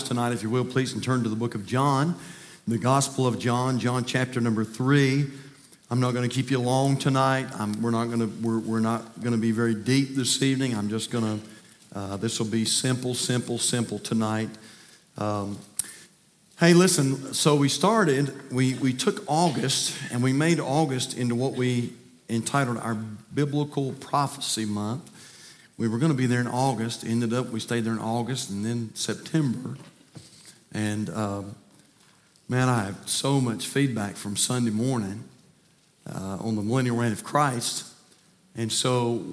tonight, if you will, please, and turn to the book of John, the Gospel of John, John chapter number three. I'm not going to keep you long tonight. I'm, we're not going to we're, we're not going to be very deep this evening. I'm just going to. Uh, this will be simple, simple, simple tonight. Um, hey, listen. So we started. We we took August and we made August into what we entitled our biblical prophecy month. We were going to be there in August. Ended up, we stayed there in August and then September. And uh, man, I have so much feedback from Sunday morning uh, on the millennial reign of Christ. And so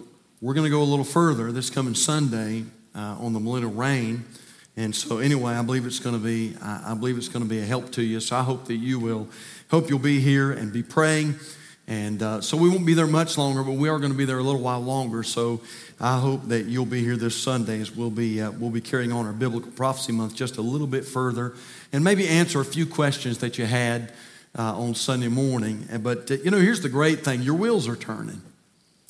we're going to go a little further this coming Sunday uh, on the millennial reign. And so, anyway, I believe it's going to be I believe it's going to be a help to you. So I hope that you will hope you'll be here and be praying. And uh, so we won't be there much longer, but we are going to be there a little while longer. So I hope that you'll be here this Sunday as we'll be, uh, we'll be carrying on our Biblical Prophecy Month just a little bit further and maybe answer a few questions that you had uh, on Sunday morning. But, uh, you know, here's the great thing your wheels are turning.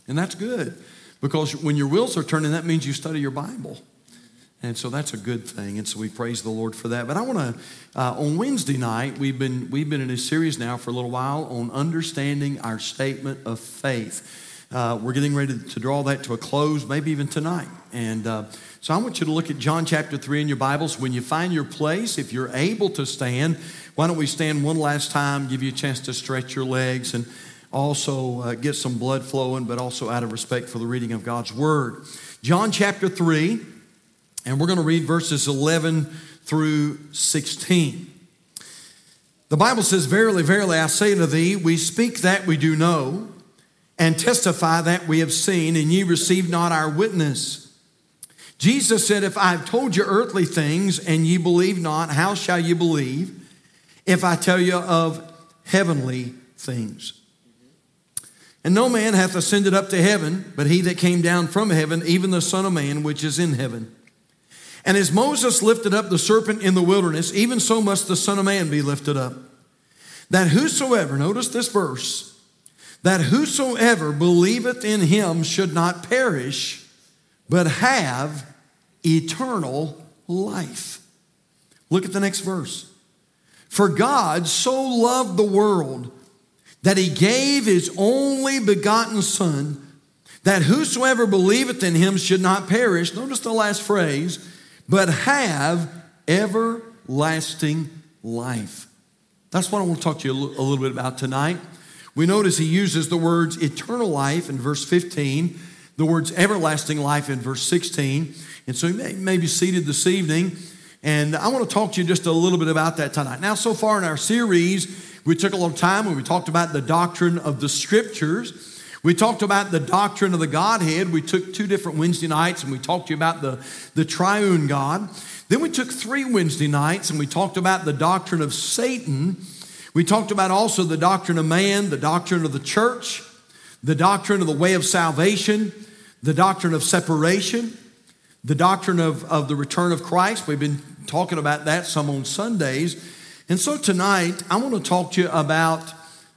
And that's good because when your wheels are turning, that means you study your Bible. And so that's a good thing. And so we praise the Lord for that. But I want to, uh, on Wednesday night, we've been, we've been in a series now for a little while on understanding our statement of faith. Uh, we're getting ready to draw that to a close, maybe even tonight. And uh, so I want you to look at John chapter 3 in your Bibles. When you find your place, if you're able to stand, why don't we stand one last time, give you a chance to stretch your legs and also uh, get some blood flowing, but also out of respect for the reading of God's Word. John chapter 3. And we're going to read verses 11 through 16. The Bible says, Verily, verily, I say to thee, we speak that we do know, and testify that we have seen, and ye receive not our witness. Jesus said, If I have told you earthly things, and ye believe not, how shall ye believe if I tell you of heavenly things? And no man hath ascended up to heaven, but he that came down from heaven, even the Son of Man, which is in heaven. And as Moses lifted up the serpent in the wilderness, even so must the Son of Man be lifted up. That whosoever, notice this verse, that whosoever believeth in him should not perish, but have eternal life. Look at the next verse. For God so loved the world that he gave his only begotten Son, that whosoever believeth in him should not perish. Notice the last phrase but have everlasting life. That's what I want to talk to you a little bit about tonight. We notice he uses the words eternal life in verse 15, the words everlasting life in verse 16. And so he may, may be seated this evening. And I want to talk to you just a little bit about that tonight. Now, so far in our series, we took a little time when we talked about the doctrine of the scriptures. We talked about the doctrine of the Godhead. We took two different Wednesday nights and we talked to you about the, the triune God. Then we took three Wednesday nights and we talked about the doctrine of Satan. We talked about also the doctrine of man, the doctrine of the church, the doctrine of the way of salvation, the doctrine of separation, the doctrine of, of the return of Christ. We've been talking about that some on Sundays. And so tonight, I want to talk to you about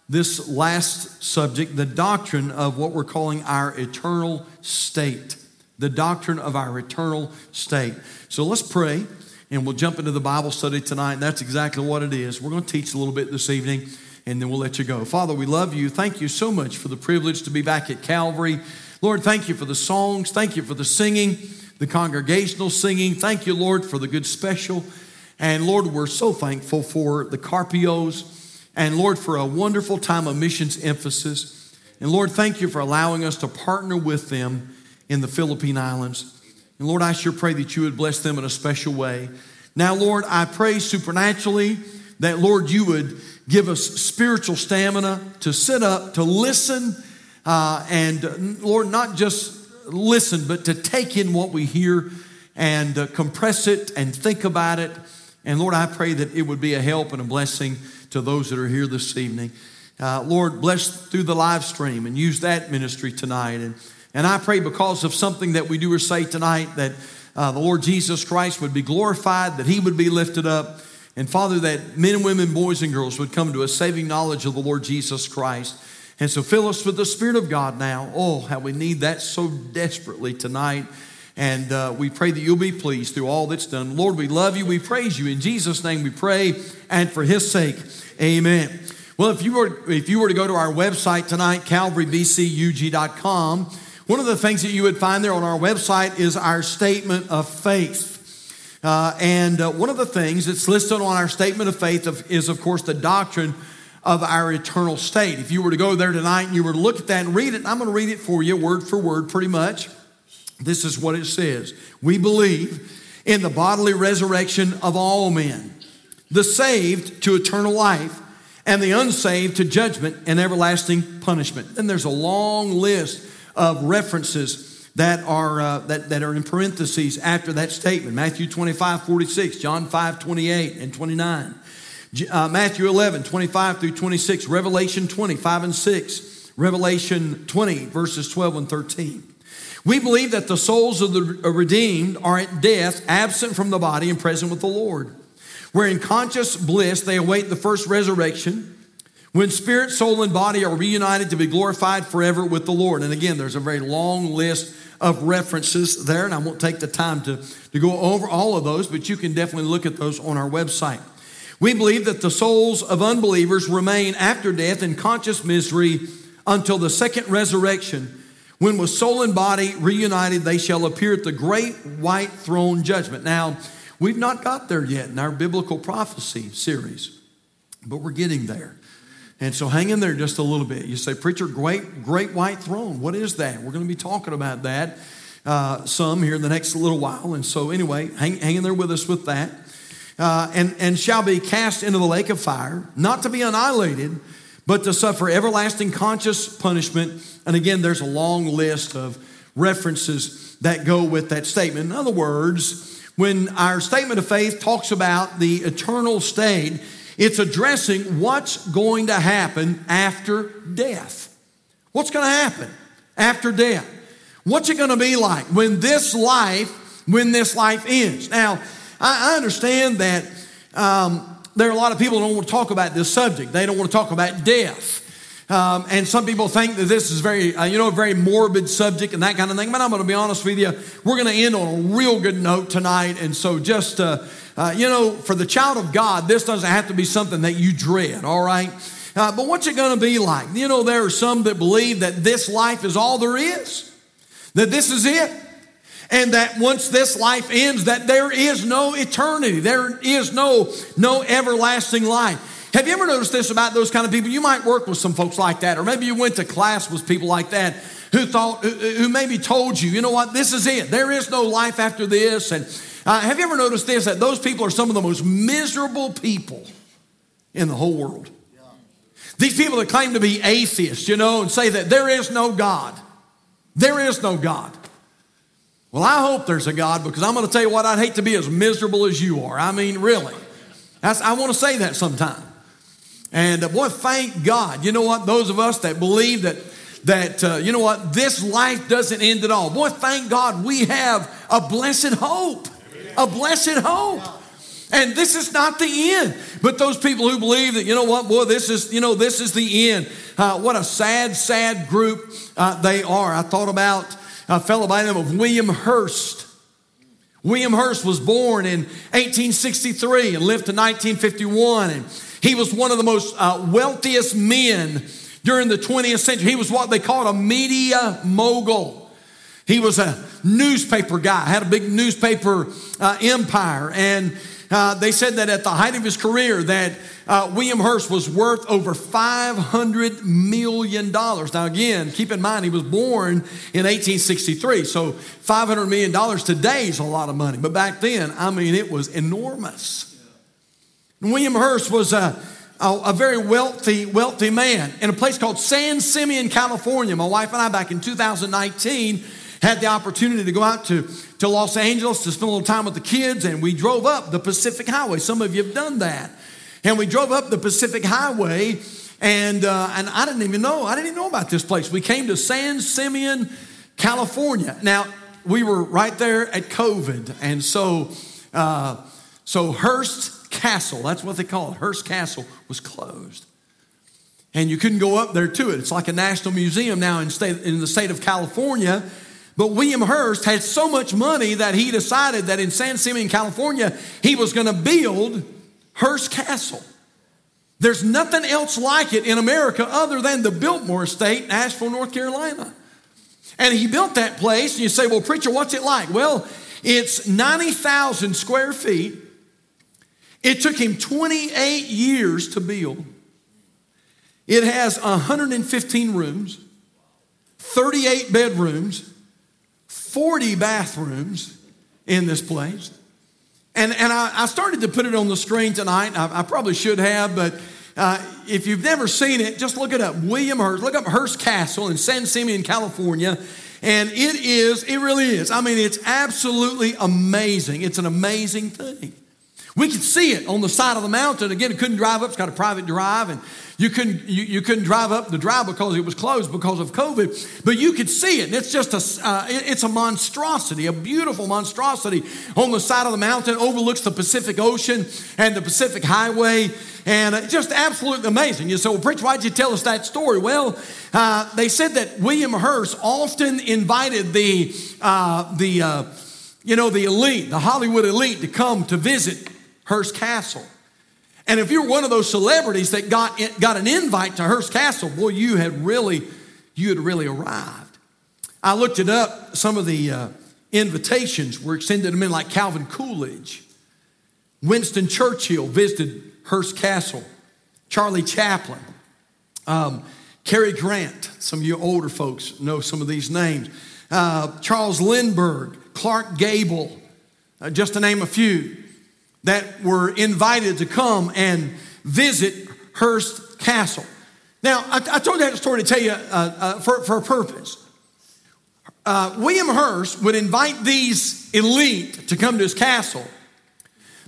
this last subject, the doctrine of what we're calling our eternal state. The doctrine of our eternal state. So let's pray and we'll jump into the Bible study tonight. And that's exactly what it is. We're going to teach a little bit this evening and then we'll let you go. Father, we love you. Thank you so much for the privilege to be back at Calvary. Lord, thank you for the songs. Thank you for the singing, the congregational singing. Thank you, Lord, for the good special. And Lord, we're so thankful for the Carpios and Lord, for a wonderful time of missions emphasis. And Lord, thank you for allowing us to partner with them in the Philippine Islands. And Lord, I sure pray that you would bless them in a special way. Now, Lord, I pray supernaturally that, Lord, you would give us spiritual stamina to sit up, to listen, uh, and Lord, not just listen, but to take in what we hear and uh, compress it and think about it. And Lord, I pray that it would be a help and a blessing to those that are here this evening. Uh, Lord, bless through the live stream and use that ministry tonight. And, and I pray because of something that we do or say tonight that uh, the Lord Jesus Christ would be glorified, that he would be lifted up. And Father, that men and women, boys and girls would come to a saving knowledge of the Lord Jesus Christ. And so fill us with the Spirit of God now. Oh, how we need that so desperately tonight. And uh, we pray that you'll be pleased through all that's done. Lord, we love you. We praise you. In Jesus' name we pray, and for his sake, amen. Well, if you were, if you were to go to our website tonight, calvarybcug.com, one of the things that you would find there on our website is our statement of faith. Uh, and uh, one of the things that's listed on our statement of faith of, is, of course, the doctrine of our eternal state. If you were to go there tonight and you were to look at that and read it, I'm going to read it for you word for word pretty much. This is what it says We believe in the bodily resurrection of all men, the saved to eternal life, and the unsaved to judgment and everlasting punishment. Then there's a long list of references that are, uh, that, that are in parentheses after that statement Matthew 25, 46, John 5, 28 and 29. Uh, Matthew 11, 25 through 26, Revelation 25 and 6, Revelation 20, verses 12 and 13. We believe that the souls of the redeemed are at death, absent from the body and present with the Lord, where in conscious bliss they await the first resurrection, when spirit, soul, and body are reunited to be glorified forever with the Lord. And again, there's a very long list of references there, and I won't take the time to, to go over all of those, but you can definitely look at those on our website. We believe that the souls of unbelievers remain after death in conscious misery until the second resurrection, when with soul and body reunited, they shall appear at the great white throne judgment. Now, we've not got there yet in our biblical prophecy series, but we're getting there. And so hang in there just a little bit. You say, Preacher, great, great white throne. What is that? We're going to be talking about that uh, some here in the next little while. And so, anyway, hang, hang in there with us with that uh, and, and shall be cast into the lake of fire, not to be annihilated, but to suffer everlasting conscious punishment. And again, there's a long list of references that go with that statement. In other words, when our statement of faith talks about the eternal state, it's addressing what's going to happen after death. What's going to happen after death? What's it going to be like when this life, when this life ends? Now, I, understand that um, there are a lot of people who don't want to talk about this subject. They don't want to talk about death. Um, and some people think that this is very, uh, you know, a very morbid subject and that kind of thing. But I'm going to be honest with you, we're going to end on a real good note tonight. And so, just, uh, uh, you know, for the child of God, this doesn't have to be something that you dread, all right? Uh, but what's it going to be like? You know, there are some that believe that this life is all there is, that this is it and that once this life ends that there is no eternity. There is no no everlasting life. Have you ever noticed this about those kind of people? You might work with some folks like that or maybe you went to class with people like that who thought who maybe told you you know what? This is it. There is no life after this. And uh, have you ever noticed this that those people are some of the most miserable people in the whole world? These people that claim to be atheists you know and say that there is no god. There is no god well, I hope there's a God because I'm going to tell you what, I'd hate to be as miserable as you are. I mean, really. That's, I want to say that sometime. And uh, boy, thank God. You know what? Those of us that believe that, that uh, you know what, this life doesn't end at all. Boy, thank God we have a blessed hope. A blessed hope. And this is not the end. But those people who believe that, you know what, boy, this is, you know, this is the end. Uh, what a sad, sad group uh, they are. I thought about a fellow by the name of William Hearst. William Hearst was born in 1863 and lived to 1951. And he was one of the most uh, wealthiest men during the 20th century. He was what they called a media mogul. He was a newspaper guy, had a big newspaper uh, empire. And uh, they said that at the height of his career that uh, William Hearst was worth over $500 million. Now, again, keep in mind, he was born in 1863, so $500 million today is a lot of money. But back then, I mean, it was enormous. William Hearst was a, a, very wealthy, wealthy man in a place called San Simeon, California. My wife and I, back in 2019, had the opportunity to go out to, to Los Angeles to spend a little time with the kids, and we drove up the Pacific Highway. Some of you have done that. And we drove up the Pacific Highway, and, uh, and I didn't even know, I didn't even know about this place. We came to San Simeon, California. Now, we were right there at COVID, and so, uh, so Hearst Castle, that's what they call it, Hearst Castle, was closed. And you couldn't go up there to it. It's like a national museum now in, state, in the state of California. But William Hearst had so much money that he decided that in San Simeon, California, he was going to build Hearst Castle. There's nothing else like it in America other than the Biltmore Estate in Asheville, North Carolina. And he built that place, and you say, Well, preacher, what's it like? Well, it's 90,000 square feet. It took him 28 years to build. It has 115 rooms, 38 bedrooms, 40 bathrooms in this place. And, and I, I started to put it on the screen tonight. I, I probably should have, but uh, if you've never seen it, just look it up. William Hearst. Look up Hearst Castle in San Simeon, California. And it is, it really is. I mean, it's absolutely amazing. It's an amazing thing. We could see it on the side of the mountain. Again, it couldn't drive up. It's got a private drive, and you couldn't you, you couldn't drive up the drive because it was closed because of COVID. But you could see it. It's just a uh, it's a monstrosity, a beautiful monstrosity on the side of the mountain. Overlooks the Pacific Ocean and the Pacific Highway, and just absolutely amazing. You say, "Well, preacher, why'd you tell us that story?" Well, uh, they said that William Hearst often invited the uh, the uh, you know the elite, the Hollywood elite, to come to visit Hearst Castle. And if you're one of those celebrities that got, got an invite to Hearst Castle, boy, you had really, you had really arrived. I looked it up. Some of the uh, invitations were extended to men like Calvin Coolidge. Winston Churchill visited Hearst Castle. Charlie Chaplin. Um, Cary Grant. Some of you older folks know some of these names. Uh, Charles Lindbergh. Clark Gable. Uh, just to name a few that were invited to come and visit Hearst Castle. Now, I, I told that story to tell you uh, uh, for, for a purpose. Uh, William Hearst would invite these elite to come to his castle,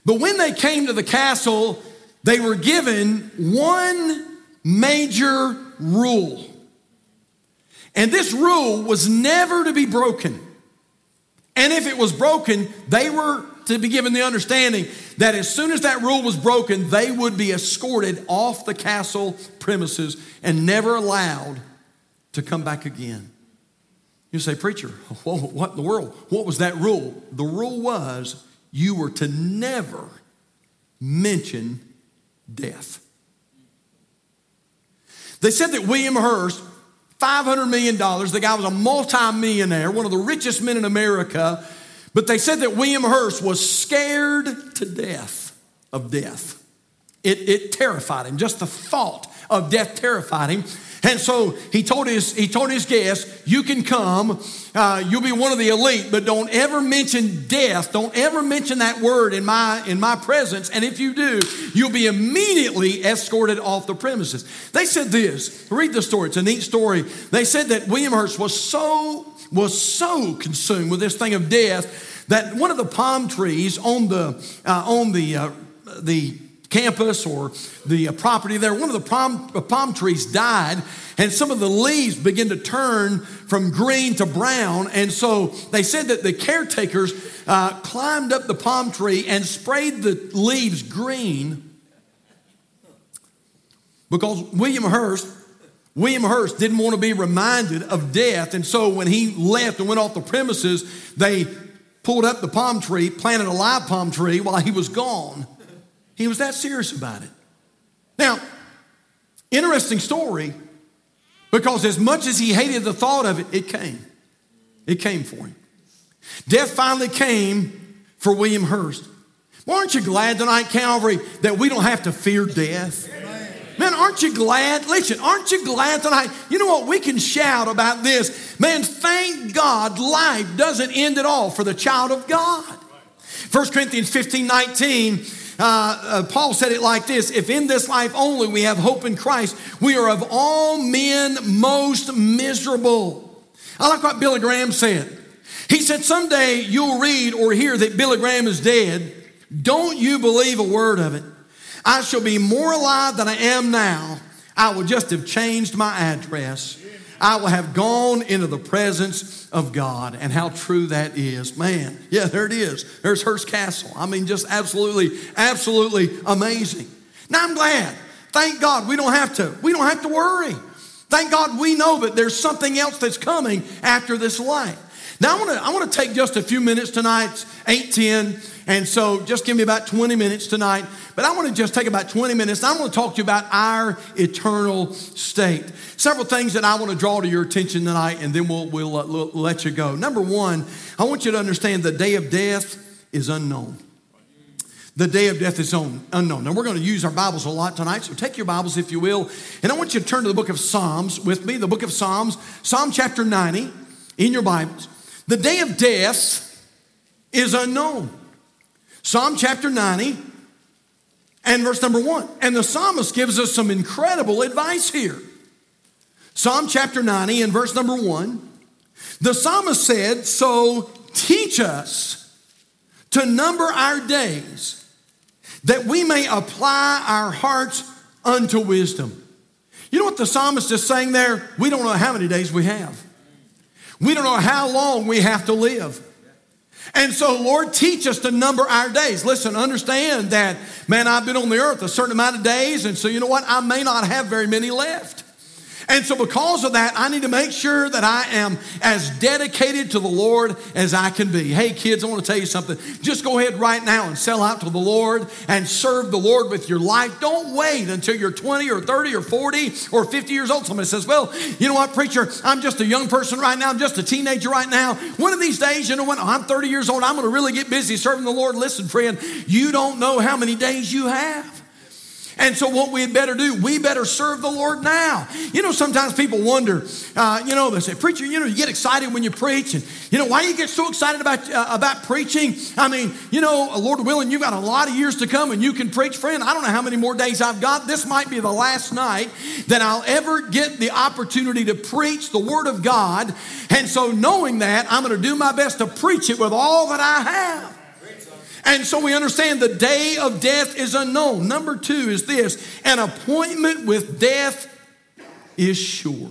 but when they came to the castle, they were given one major rule. And this rule was never to be broken. And if it was broken, they were to be given the understanding that as soon as that rule was broken, they would be escorted off the castle premises and never allowed to come back again. You say, Preacher, what in the world? What was that rule? The rule was you were to never mention death. They said that William Hearst, $500 million, the guy was a multimillionaire, one of the richest men in America, but they said that William Hearst was scared to death of death. It, it terrified him. Just the thought of death terrified him. And so he told his, he told his guests, You can come, uh, you'll be one of the elite, but don't ever mention death. Don't ever mention that word in my, in my presence. And if you do, you'll be immediately escorted off the premises. They said this read the story, it's a neat story. They said that William Hearst was so was so consumed with this thing of death that one of the palm trees on the, uh, on the, uh, the campus or the uh, property there, one of the palm, uh, palm trees died, and some of the leaves began to turn from green to brown. And so they said that the caretakers uh, climbed up the palm tree and sprayed the leaves green because William Hearst William Hearst didn't want to be reminded of death, and so when he left and went off the premises, they pulled up the palm tree, planted a live palm tree while he was gone. He was that serious about it. Now, interesting story because as much as he hated the thought of it, it came. It came for him. Death finally came for William Hearst. Well, aren't you glad tonight, Calvary, that we don't have to fear death? Man, aren't you glad? Listen, aren't you glad tonight? You know what? We can shout about this. Man, thank God life doesn't end at all for the child of God. 1 Corinthians 15 19, uh, uh, Paul said it like this If in this life only we have hope in Christ, we are of all men most miserable. I like what Billy Graham said. He said, Someday you'll read or hear that Billy Graham is dead. Don't you believe a word of it. I shall be more alive than I am now. I will just have changed my address. I will have gone into the presence of God. And how true that is. Man, yeah, there it is. There's Hearst Castle. I mean, just absolutely, absolutely amazing. Now I'm glad. Thank God we don't have to, we don't have to worry. Thank God we know that there's something else that's coming after this life. Now, I want to I take just a few minutes tonight, it's 810, and so just give me about 20 minutes tonight. But I want to just take about 20 minutes. I want to talk to you about our eternal state. Several things that I want to draw to your attention tonight, and then we'll, we'll uh, let you go. Number one, I want you to understand the day of death is unknown. The day of death is unknown. Now, we're going to use our Bibles a lot tonight, so take your Bibles, if you will. And I want you to turn to the book of Psalms with me, the book of Psalms, Psalm chapter 90 in your Bibles. The day of death is unknown. Psalm chapter 90 and verse number 1. And the psalmist gives us some incredible advice here. Psalm chapter 90 and verse number 1. The psalmist said, So teach us to number our days that we may apply our hearts unto wisdom. You know what the psalmist is saying there? We don't know how many days we have. We don't know how long we have to live. And so, Lord, teach us to number our days. Listen, understand that, man, I've been on the earth a certain amount of days, and so you know what? I may not have very many left. And so, because of that, I need to make sure that I am as dedicated to the Lord as I can be. Hey, kids, I want to tell you something. Just go ahead right now and sell out to the Lord and serve the Lord with your life. Don't wait until you're 20 or 30 or 40 or 50 years old. Somebody says, Well, you know what, preacher? I'm just a young person right now. I'm just a teenager right now. One of these days, you know what? I'm 30 years old. I'm going to really get busy serving the Lord. Listen, friend, you don't know how many days you have. And so, what we had better do, we better serve the Lord now. You know, sometimes people wonder, uh, you know, they say, Preacher, you know, you get excited when you preach. And, you know, why you get so excited about, uh, about preaching? I mean, you know, Lord willing, you've got a lot of years to come and you can preach. Friend, I don't know how many more days I've got. This might be the last night that I'll ever get the opportunity to preach the Word of God. And so, knowing that, I'm going to do my best to preach it with all that I have. And so we understand the day of death is unknown. Number two is this an appointment with death is sure.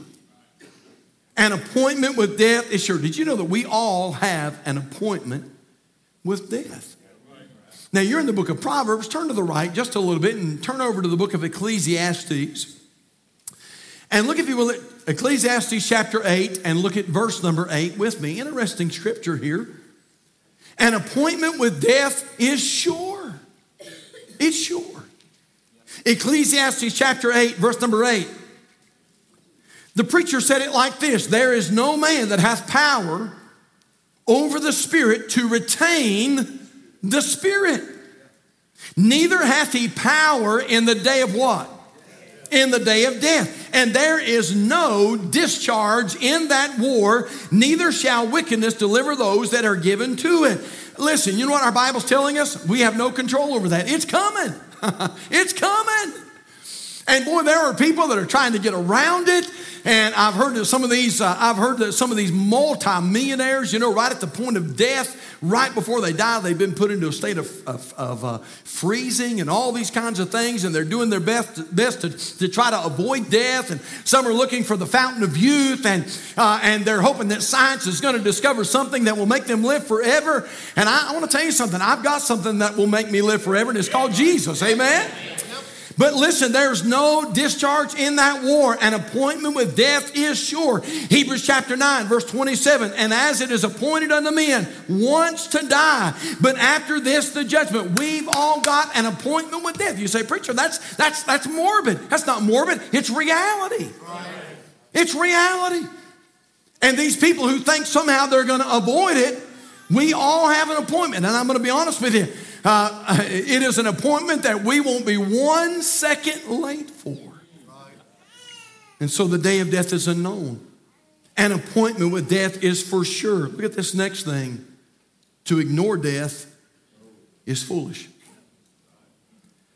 An appointment with death is sure. Did you know that we all have an appointment with death? Now, you're in the book of Proverbs. Turn to the right just a little bit and turn over to the book of Ecclesiastes. And look, if you will, at Ecclesiastes chapter 8 and look at verse number 8 with me. Interesting scripture here. An appointment with death is sure. It's sure. Ecclesiastes chapter 8, verse number 8. The preacher said it like this There is no man that hath power over the Spirit to retain the Spirit. Neither hath he power in the day of what? In the day of death. And there is no discharge in that war, neither shall wickedness deliver those that are given to it. Listen, you know what our Bible's telling us? We have no control over that. It's coming. it's coming. And boy, there are people that are trying to get around it. And I've heard that some of these, uh, I've heard that some of these multimillionaires, you know, right at the point of death, right before they die, they've been put into a state of, of, of uh, freezing and all these kinds of things. And they're doing their best, best to, to try to avoid death. And some are looking for the fountain of youth. And, uh, and they're hoping that science is going to discover something that will make them live forever. And I, I want to tell you something. I've got something that will make me live forever, and it's called Jesus. Amen. But listen, there's no discharge in that war. An appointment with death is sure. Hebrews chapter 9, verse 27. And as it is appointed unto men once to die, but after this the judgment. We've all got an appointment with death. You say, preacher, that's that's that's morbid. That's not morbid, it's reality. It's reality. And these people who think somehow they're going to avoid it, we all have an appointment. And I'm going to be honest with you. Uh, it is an appointment that we won't be one second late for. And so the day of death is unknown. An appointment with death is for sure. Look at this next thing. To ignore death is foolish.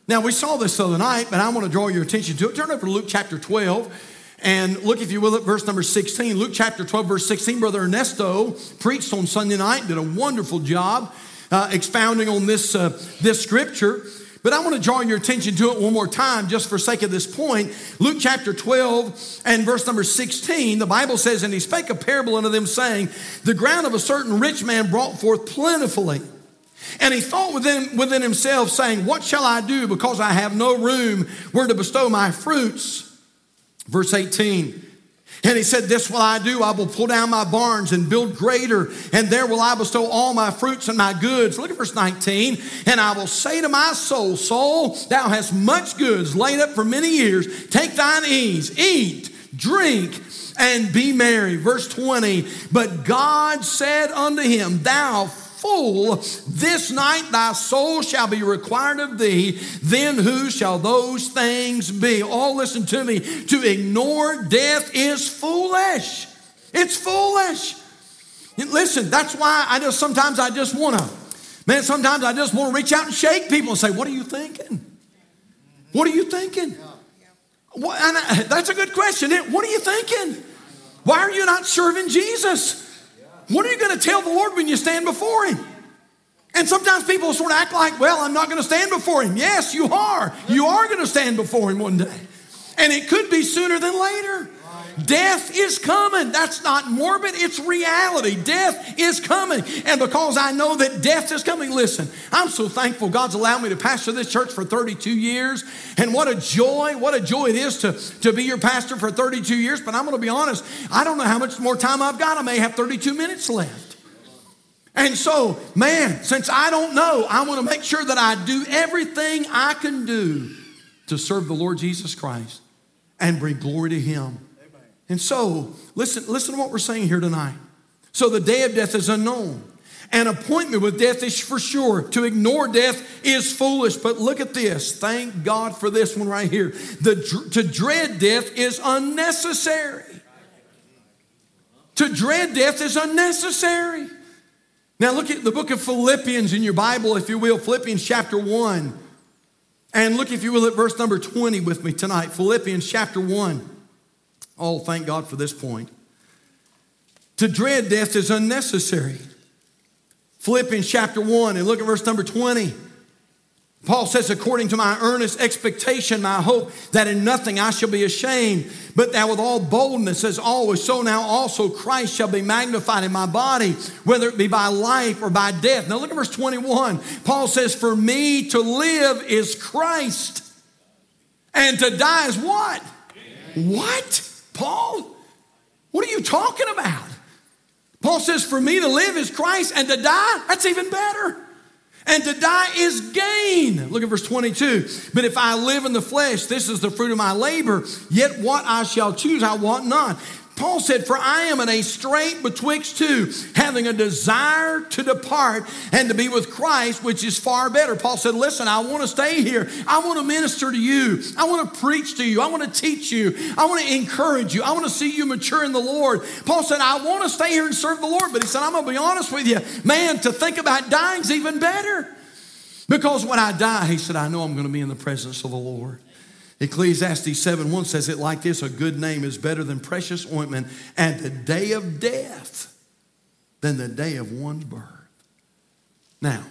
Now, we saw this the other night, but I want to draw your attention to it. Turn over to Luke chapter 12 and look, if you will, at verse number 16. Luke chapter 12, verse 16. Brother Ernesto preached on Sunday night, did a wonderful job uh, expounding on this, uh, this scripture. But I want to draw your attention to it one more time, just for sake of this point. Luke chapter 12 and verse number 16, the Bible says, And he spake a parable unto them, saying, The ground of a certain rich man brought forth plentifully. And he thought within, within himself, saying, What shall I do because I have no room where to bestow my fruits? Verse 18, And he said, This will I do. I will pull down my barns and build greater, and there will I bestow all my fruits and my goods. Look at verse 19. And I will say to my soul, Soul, thou hast much goods laid up for many years. Take thine ease, eat, drink, and be merry. Verse 20. But God said unto him, Thou fool, this night thy soul shall be required of thee. Then who shall those things be? All oh, listen to me. To ignore death is foolish. It's foolish. Listen, that's why I just sometimes I just want to, man, sometimes I just want to reach out and shake people and say, What are you thinking? What are you thinking? What, I, that's a good question. What are you thinking? Why are you not serving Jesus? What are you going to tell the Lord when you stand before Him? And sometimes people sort of act like, well, I'm not going to stand before Him. Yes, you are. You are going to stand before Him one day. And it could be sooner than later. Death is coming. That's not morbid, it's reality. Death is coming. And because I know that death is coming, listen, I'm so thankful God's allowed me to pastor this church for 32 years. And what a joy, what a joy it is to, to be your pastor for 32 years. But I'm going to be honest, I don't know how much more time I've got. I may have 32 minutes left. And so, man, since I don't know, I want to make sure that I do everything I can do to serve the Lord Jesus Christ and bring glory to Him. And so, listen, listen to what we're saying here tonight. So the day of death is unknown. An appointment with death is for sure. To ignore death is foolish. But look at this. Thank God for this one right here. The, to dread death is unnecessary. To dread death is unnecessary. Now look at the book of Philippians in your Bible, if you will, Philippians chapter 1. And look, if you will, at verse number 20 with me tonight. Philippians chapter 1. Oh, thank God for this point. To dread death is unnecessary. Philippians chapter 1, and look at verse number 20. Paul says, according to my earnest expectation, my hope that in nothing I shall be ashamed, but that with all boldness, as always, so now also Christ shall be magnified in my body, whether it be by life or by death. Now look at verse 21. Paul says, For me to live is Christ, and to die is what? What? Paul, what are you talking about? Paul says, For me to live is Christ, and to die, that's even better. And to die is gain. Look at verse 22. But if I live in the flesh, this is the fruit of my labor, yet what I shall choose, I want not. Paul said, For I am in a strait betwixt two, having a desire to depart and to be with Christ, which is far better. Paul said, Listen, I want to stay here. I want to minister to you. I want to preach to you. I want to teach you. I want to encourage you. I want to see you mature in the Lord. Paul said, I want to stay here and serve the Lord. But he said, I'm going to be honest with you. Man, to think about dying is even better. Because when I die, he said, I know I'm going to be in the presence of the Lord. Ecclesiastes 7 1 says it like this A good name is better than precious ointment, and the day of death than the day of one's birth. Now,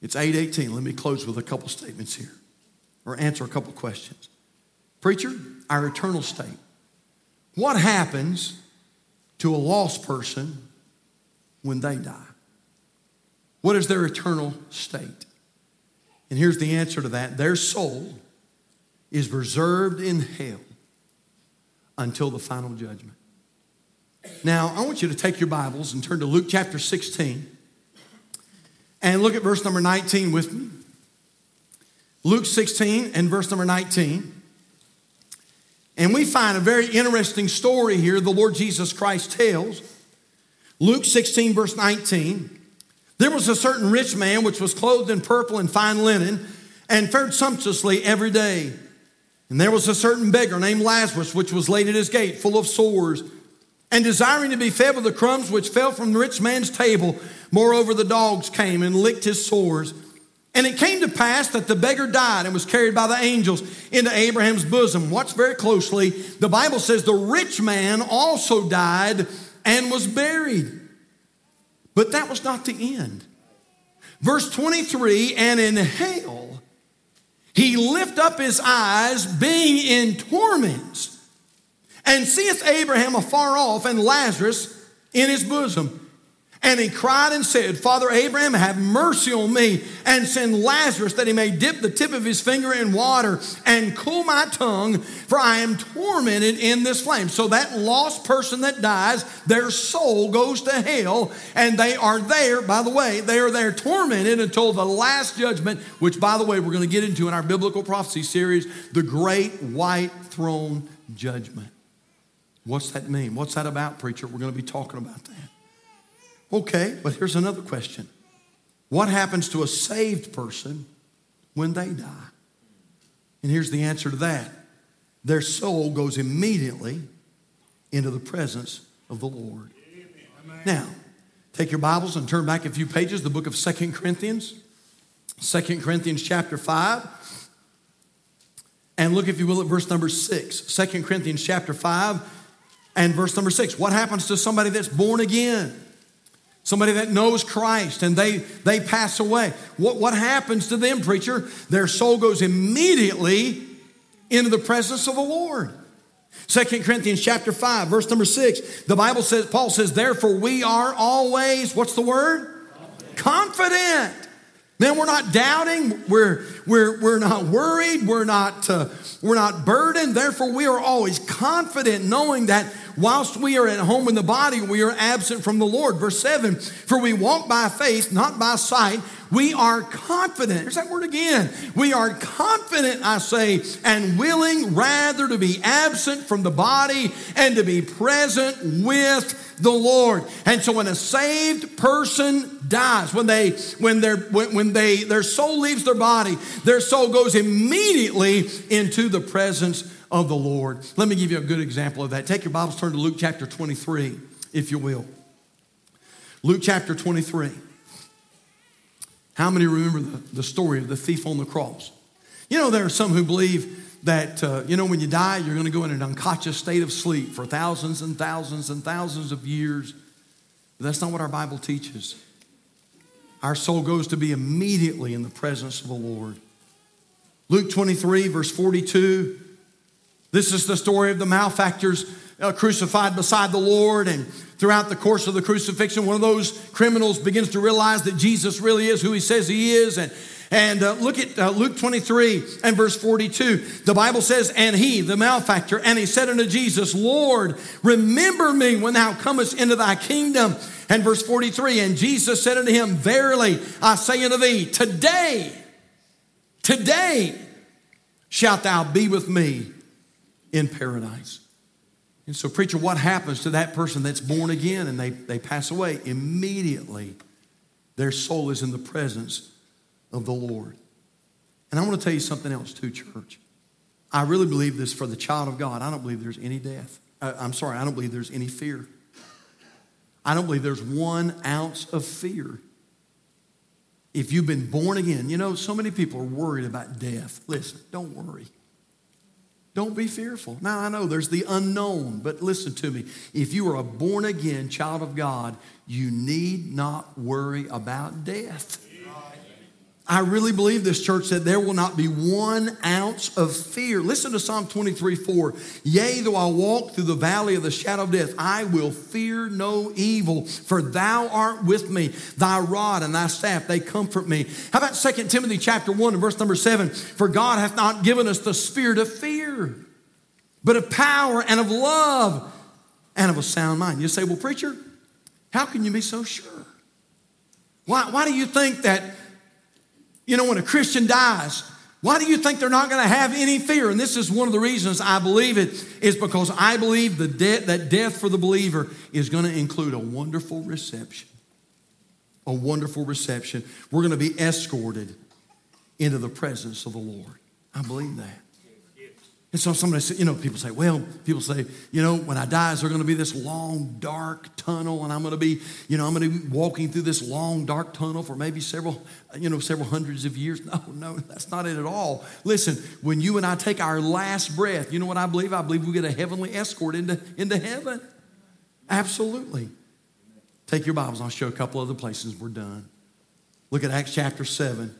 it's 818. Let me close with a couple statements here or answer a couple questions. Preacher, our eternal state. What happens to a lost person when they die? What is their eternal state? And here's the answer to that their soul is reserved in hell until the final judgment. Now, I want you to take your Bibles and turn to Luke chapter 16 and look at verse number 19 with me. Luke 16 and verse number 19. And we find a very interesting story here the Lord Jesus Christ tells. Luke 16, verse 19. There was a certain rich man which was clothed in purple and fine linen and fared sumptuously every day. And there was a certain beggar named Lazarus, which was laid at his gate, full of sores, and desiring to be fed with the crumbs which fell from the rich man's table. Moreover, the dogs came and licked his sores. And it came to pass that the beggar died and was carried by the angels into Abraham's bosom. Watch very closely. The Bible says the rich man also died and was buried. But that was not the end. Verse 23 and in hell he lift up his eyes, being in torments, and seeth Abraham afar off and Lazarus in his bosom. And he cried and said, Father Abraham, have mercy on me and send Lazarus that he may dip the tip of his finger in water and cool my tongue, for I am tormented in this flame. So that lost person that dies, their soul goes to hell, and they are there, by the way, they are there tormented until the last judgment, which, by the way, we're going to get into in our biblical prophecy series, the great white throne judgment. What's that mean? What's that about, preacher? We're going to be talking about that. Okay, but here's another question What happens to a saved person when they die? And here's the answer to that their soul goes immediately into the presence of the Lord. Amen. Now, take your Bibles and turn back a few pages, the book of Second Corinthians, Second Corinthians chapter 5. And look, if you will, at verse number 6. 2 Corinthians chapter 5 and verse number 6. What happens to somebody that's born again? Somebody that knows Christ and they, they pass away. What, what happens to them, preacher? Their soul goes immediately into the presence of the Lord. Second Corinthians chapter 5, verse number 6, the Bible says, Paul says, therefore we are always, what's the word? Confident. Confident. We're not doubting, we're, we're, we're not worried, we're not, uh, we're not burdened. Therefore, we are always confident knowing that whilst we are at home in the body, we are absent from the Lord. Verse 7 For we walk by faith, not by sight. We are confident. There's that word again. We are confident, I say, and willing rather to be absent from the body and to be present with the Lord. And so when a saved person dies, when they when their when, when they their soul leaves their body, their soul goes immediately into the presence of the Lord. Let me give you a good example of that. Take your Bibles, turn to Luke chapter 23, if you will. Luke chapter 23. How many remember the, the story of the thief on the cross? You know, there are some who believe that, uh, you know, when you die, you're going to go in an unconscious state of sleep for thousands and thousands and thousands of years. But that's not what our Bible teaches. Our soul goes to be immediately in the presence of the Lord. Luke 23, verse 42 this is the story of the malefactors uh, crucified beside the Lord. And throughout the course of the crucifixion, one of those criminals begins to realize that Jesus really is who he says he is. And, and uh, look at uh, Luke 23 and verse 42. The Bible says, And he, the malefactor, and he said unto Jesus, Lord, remember me when thou comest into thy kingdom. And verse 43, And Jesus said unto him, Verily, I say unto thee, today, today shalt thou be with me in paradise. And so, preacher, what happens to that person that's born again and they, they pass away? Immediately, their soul is in the presence of the Lord. And I want to tell you something else, too, church. I really believe this for the child of God. I don't believe there's any death. Uh, I'm sorry, I don't believe there's any fear. I don't believe there's one ounce of fear. If you've been born again, you know, so many people are worried about death. Listen, don't worry. Don't be fearful. Now, I know there's the unknown, but listen to me. If you are a born again child of God, you need not worry about death. I really believe this church that there will not be one ounce of fear. Listen to Psalm 23 4. Yea, though I walk through the valley of the shadow of death, I will fear no evil, for thou art with me. Thy rod and thy staff, they comfort me. How about 2 Timothy chapter 1 and verse number 7? For God hath not given us the spirit of fear, but of power and of love and of a sound mind. You say, well, preacher, how can you be so sure? Why, why do you think that? You know, when a Christian dies, why do you think they're not going to have any fear? And this is one of the reasons I believe it is because I believe the de- that death for the believer is going to include a wonderful reception. A wonderful reception. We're going to be escorted into the presence of the Lord. I believe that. And so somebody said, you know, people say, well, people say, you know, when I die, is there going to be this long, dark tunnel, and I'm going to be, you know, I'm going to be walking through this long, dark tunnel for maybe several, you know, several hundreds of years. No, no, that's not it at all. Listen, when you and I take our last breath, you know what I believe? I believe we get a heavenly escort into, into heaven. Absolutely. Take your Bibles. I'll show a couple other places we're done. Look at Acts chapter 7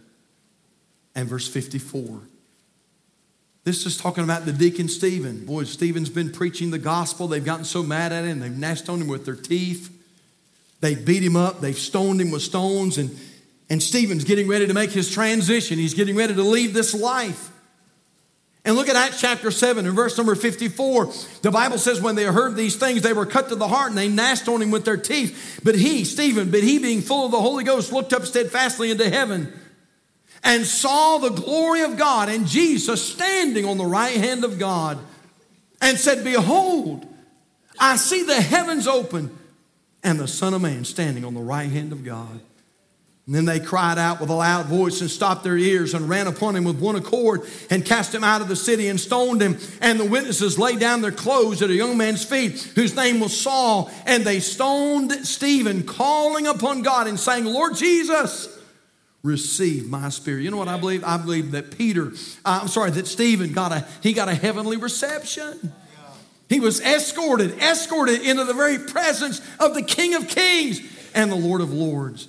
and verse 54. This is talking about the deacon Stephen. Boy, Stephen's been preaching the gospel. They've gotten so mad at him, they've gnashed on him with their teeth. They beat him up, they've stoned him with stones, and, and Stephen's getting ready to make his transition. He's getting ready to leave this life. And look at Acts chapter 7 and verse number 54. The Bible says, when they heard these things, they were cut to the heart and they gnashed on him with their teeth. But he, Stephen, but he being full of the Holy Ghost, looked up steadfastly into heaven and saw the glory of God and Jesus standing on the right hand of God and said, Behold, I see the heavens open and the Son of Man standing on the right hand of God. And then they cried out with a loud voice and stopped their ears and ran upon him with one accord and cast him out of the city and stoned him. And the witnesses laid down their clothes at a young man's feet whose name was Saul. And they stoned Stephen, calling upon God and saying, Lord Jesus, receive my spirit. You know what I believe? I believe that Peter, I'm sorry, that Stephen got a, he got a heavenly reception. He was escorted, escorted into the very presence of the King of Kings and the Lord of Lords.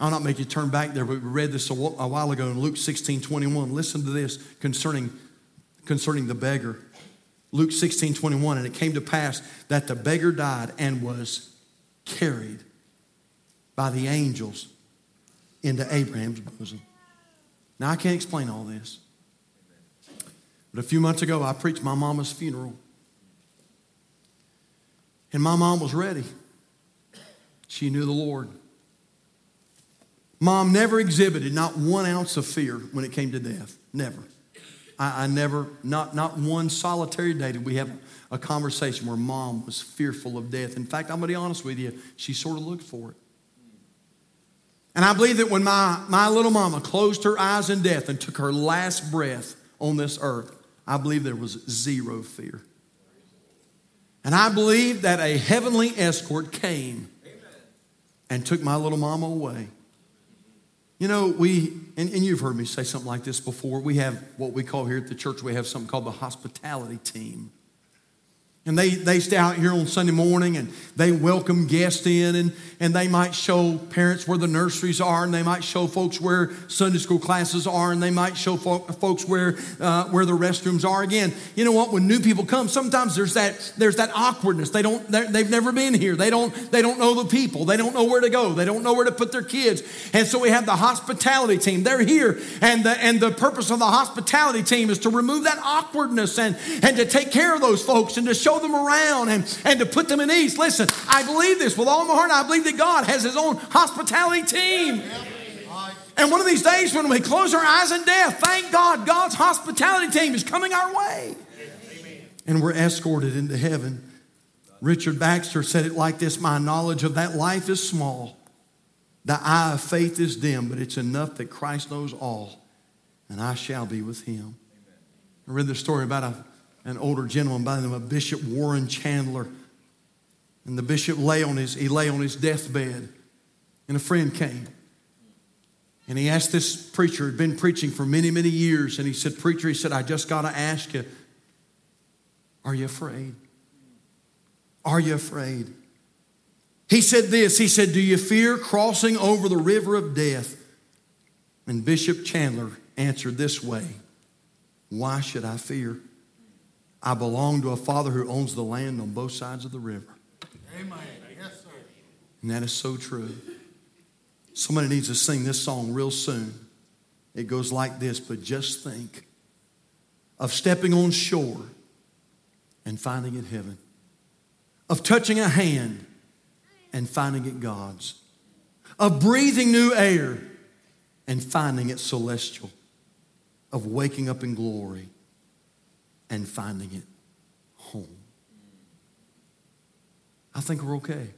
I'll not make you turn back there, but we read this a while ago in Luke 16 21. Listen to this concerning, concerning the beggar. Luke 16 21. And it came to pass that the beggar died and was carried by the angels into Abraham's bosom. Now, I can't explain all this. But a few months ago, I preached my mama's funeral. And my mom was ready. She knew the Lord. Mom never exhibited not one ounce of fear when it came to death. Never. I, I, never, not, not one solitary day did we have a conversation where mom was fearful of death. In fact, I'm going to be honest with you, she sort of looked for it. And I believe that when my, my little mama closed her eyes in death and took her last breath on this earth, I believe there was zero fear. And I believe that a heavenly escort came and took my little mama away. You know, we, and, and, you've heard me say something like this before. We have what we call here at the church, we have something called the hospitality team. And they, they stay out here on Sunday morning and they welcome guests in and, and they might show parents where the nurseries are and they might show folks where Sunday school classes are and they might show fo- folks where, uh, where the restrooms are. Again, you know what? When new people come, sometimes there's that, there's that awkwardness. They don't, they've never been here. They don't, they don't know the people. They don't know where to go. They don't know where to put their kids. And so we have the hospitality team. They're here and the, and the purpose of the hospitality team is to remove that awkwardness and, and to take care of those folks and to show show them around and, and to put them in ease. Listen, I believe this with all my heart. I believe that God has His own hospitality team. And one of these days when we close our eyes in death, thank God, God's hospitality team is coming our way. And we're escorted into heaven. Richard Baxter said it like this My knowledge of that life is small. The eye of faith is dim, but it's enough that Christ knows all, and I shall be with him. I read the story about a an older gentleman by the name of Bishop Warren Chandler. And the bishop lay on his, he lay on his deathbed, and a friend came. And he asked this preacher, had been preaching for many, many years, and he said, Preacher, he said, I just got to ask you, are you afraid? Are you afraid? He said this He said, Do you fear crossing over the river of death? And Bishop Chandler answered this way Why should I fear? I belong to a father who owns the land on both sides of the river. Amen. Yes, sir. And that is so true. Somebody needs to sing this song real soon. It goes like this, but just think of stepping on shore and finding it heaven, of touching a hand and finding it God's, of breathing new air and finding it celestial, of waking up in glory and finding it home. I think we're okay.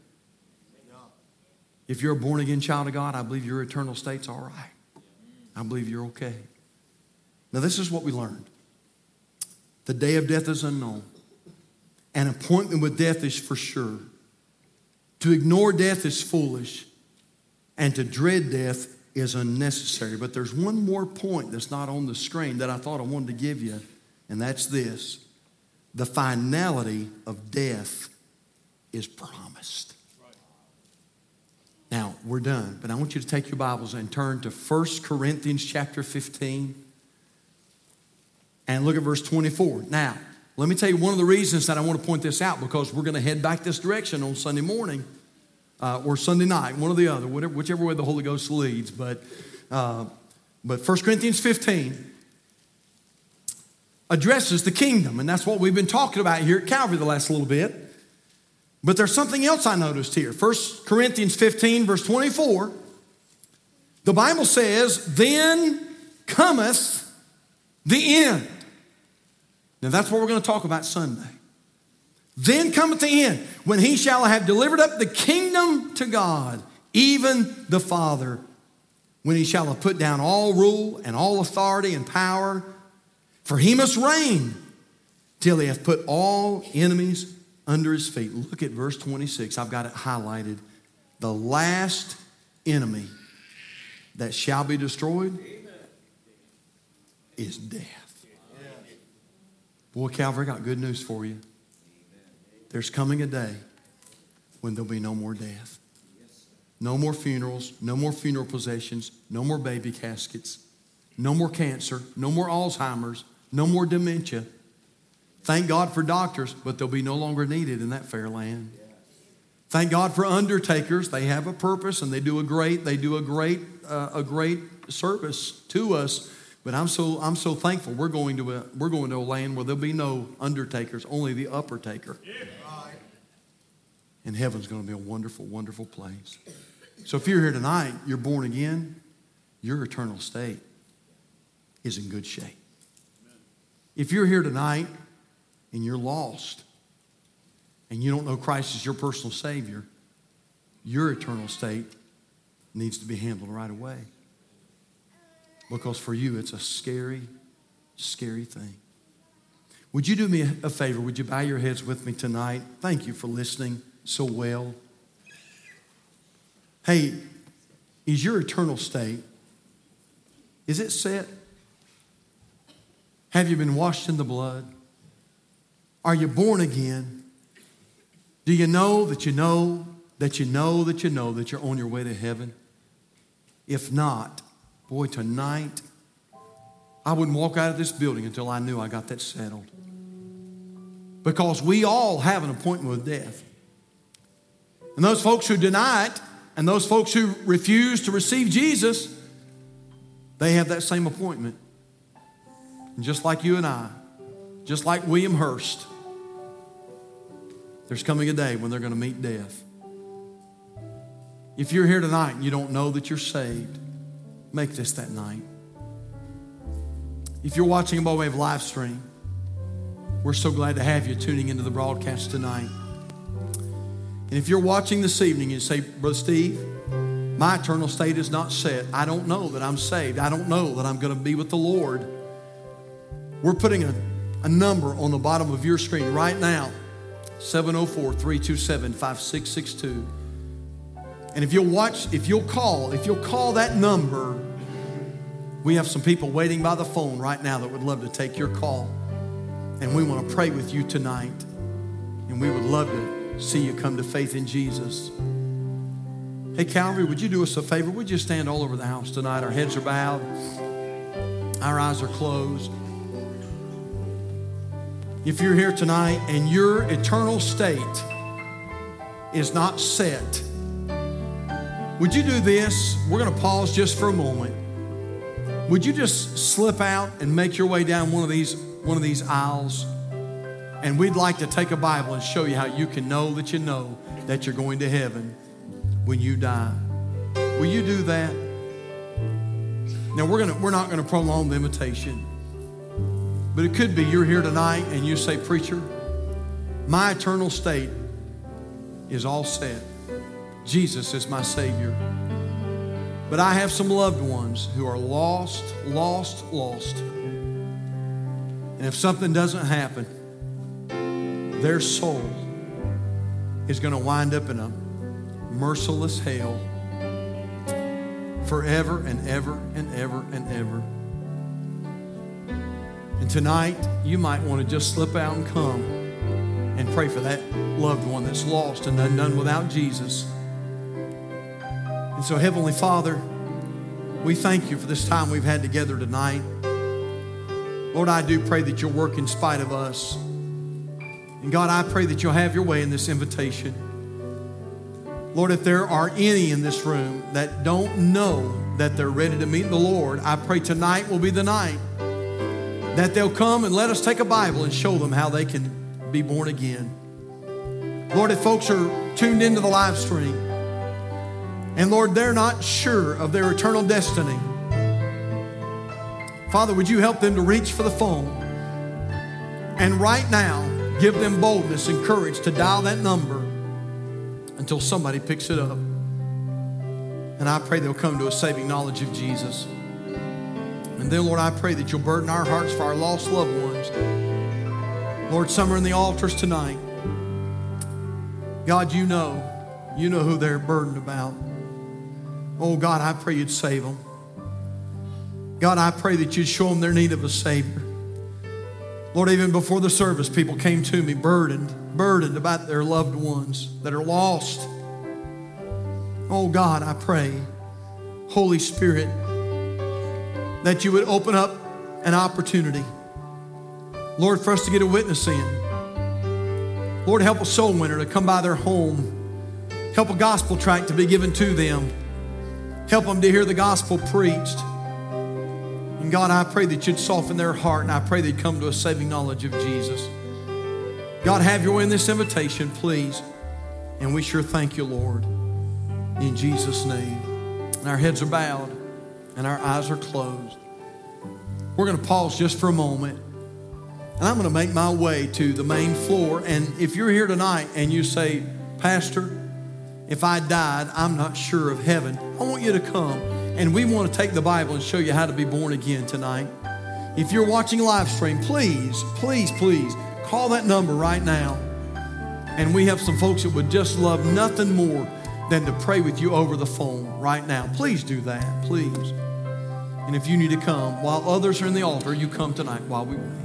If you're a born again child of God, I believe your eternal state's all right. I believe you're okay. Now, this is what we learned the day of death is unknown, an appointment with death is for sure. To ignore death is foolish, and to dread death is unnecessary. But there's one more point that's not on the screen that I thought I wanted to give you and that's this the finality of death is promised. Now, we're done, but I want you to take your Bibles and turn to 1 Corinthians chapter 15 and look at verse 24. Now, let me tell you one of the reasons that I want to point this out because we're going to head back this direction on Sunday morning. uh, or Sunday night, one or the other, whatever, whichever way the Holy Ghost leads. But, uh, but 1 Corinthians 15 addresses the kingdom, and that's what we've been talking about here at Calvary the last little bit. But there's something else I noticed here. 1 Corinthians 15, verse 24. The Bible says, Then cometh the end. Now that's what we're going to talk about Sunday. Then cometh the end, when he shall have delivered up the kingdom to God, even the Father, when he shall have put down all rule and all authority and power. For he must reign till he hath put all enemies under his feet. Look at verse 26. I've got it highlighted. The last enemy that shall be destroyed is death. Boy, Calvary, got good news for you. There's coming a day when there'll be no more death. No more funerals, no more funeral processions, no more baby caskets, no more cancer, no more Alzheimer's, no more dementia. Thank God for doctors, but they'll be no longer needed in that fair land. Thank God for undertakers. They have a purpose and they do a great, they do a great, uh, a great service to us. But I'm so, I'm so thankful we're going, to a, we're going to a land where there'll be no undertakers, only the upper taker. And heaven's going to be a wonderful, wonderful place. So if you're here tonight, you're born again, your eternal state is in good shape. If you're here tonight and you're lost and you don't know Christ as your personal Savior, your eternal state needs to be handled right away. Because for you, it's a scary, scary thing. Would you do me a favor? Would you bow your heads with me tonight? Thank you for listening so well. Hey, is your eternal state, is it set? Have you been washed in the blood? Are you born again? Do you know that you know that you know that you know that you're on your way to heaven? If not, boy, tonight, I wouldn't walk out of this building until I knew I got that settled. Because we all have an appointment with death. And those folks who deny it and those folks who refuse to receive Jesus, they have that same appointment. And just like you and I, just like William Hearst, there's coming a day when they're going to meet death. If you're here tonight and you don't know that you're saved, make this that night. If you're watching by way of live stream, we're so glad to have you tuning into the broadcast tonight. And if you're watching this evening and you say, Brother Steve, my eternal state is not set. I don't know that I'm saved. I don't know that I'm going to be with the Lord. We're putting a, a number on the bottom of your screen right now 704 327 5662. And if you'll watch, if you'll call, if you'll call that number, we have some people waiting by the phone right now that would love to take your call. And we want to pray with you tonight. And we would love to see you come to faith in Jesus. Hey, Calvary, would you do us a favor? Would you stand all over the house tonight? Our heads are bowed, our eyes are closed. If you're here tonight and your eternal state is not set, would you do this? We're going to pause just for a moment. Would you just slip out and make your way down one of these one of these aisles? And we'd like to take a Bible and show you how you can know that you know that you're going to heaven when you die. Will you do that? Now we're gonna we're not gonna prolong the invitation. But it could be you're here tonight and you say, Preacher, my eternal state is all set. Jesus is my Savior. But I have some loved ones who are lost, lost, lost. And if something doesn't happen, their soul is going to wind up in a merciless hell forever and ever and ever and ever. And tonight, you might want to just slip out and come and pray for that loved one that's lost and undone without Jesus. And so, Heavenly Father, we thank you for this time we've had together tonight. Lord, I do pray that you'll work in spite of us. And God, I pray that you'll have your way in this invitation. Lord, if there are any in this room that don't know that they're ready to meet the Lord, I pray tonight will be the night that they'll come and let us take a Bible and show them how they can be born again. Lord, if folks are tuned into the live stream and Lord, they're not sure of their eternal destiny, Father, would you help them to reach for the phone and right now give them boldness and courage to dial that number until somebody picks it up. And I pray they'll come to a saving knowledge of Jesus. And then, Lord, I pray that you'll burden our hearts for our lost loved ones. Lord, some are in the altars tonight. God, you know. You know who they're burdened about. Oh, God, I pray you'd save them. God, I pray that you'd show them their need of a Savior. Lord, even before the service, people came to me burdened, burdened about their loved ones that are lost. Oh, God, I pray, Holy Spirit, that you would open up an opportunity, Lord, for us to get a witness in. Lord, help a soul winner to come by their home. Help a gospel tract to be given to them. Help them to hear the gospel preached. And God, I pray that you'd soften their heart and I pray they'd come to a saving knowledge of Jesus. God, have your way in this invitation, please. And we sure thank you, Lord. In Jesus' name. And our heads are bowed and our eyes are closed. We're going to pause just for a moment. And I'm going to make my way to the main floor. And if you're here tonight and you say, Pastor, if I died, I'm not sure of heaven, I want you to come. And we want to take the Bible and show you how to be born again tonight. If you're watching live stream, please, please, please call that number right now. And we have some folks that would just love nothing more than to pray with you over the phone right now. Please do that, please. And if you need to come, while others are in the altar, you come tonight while we wait.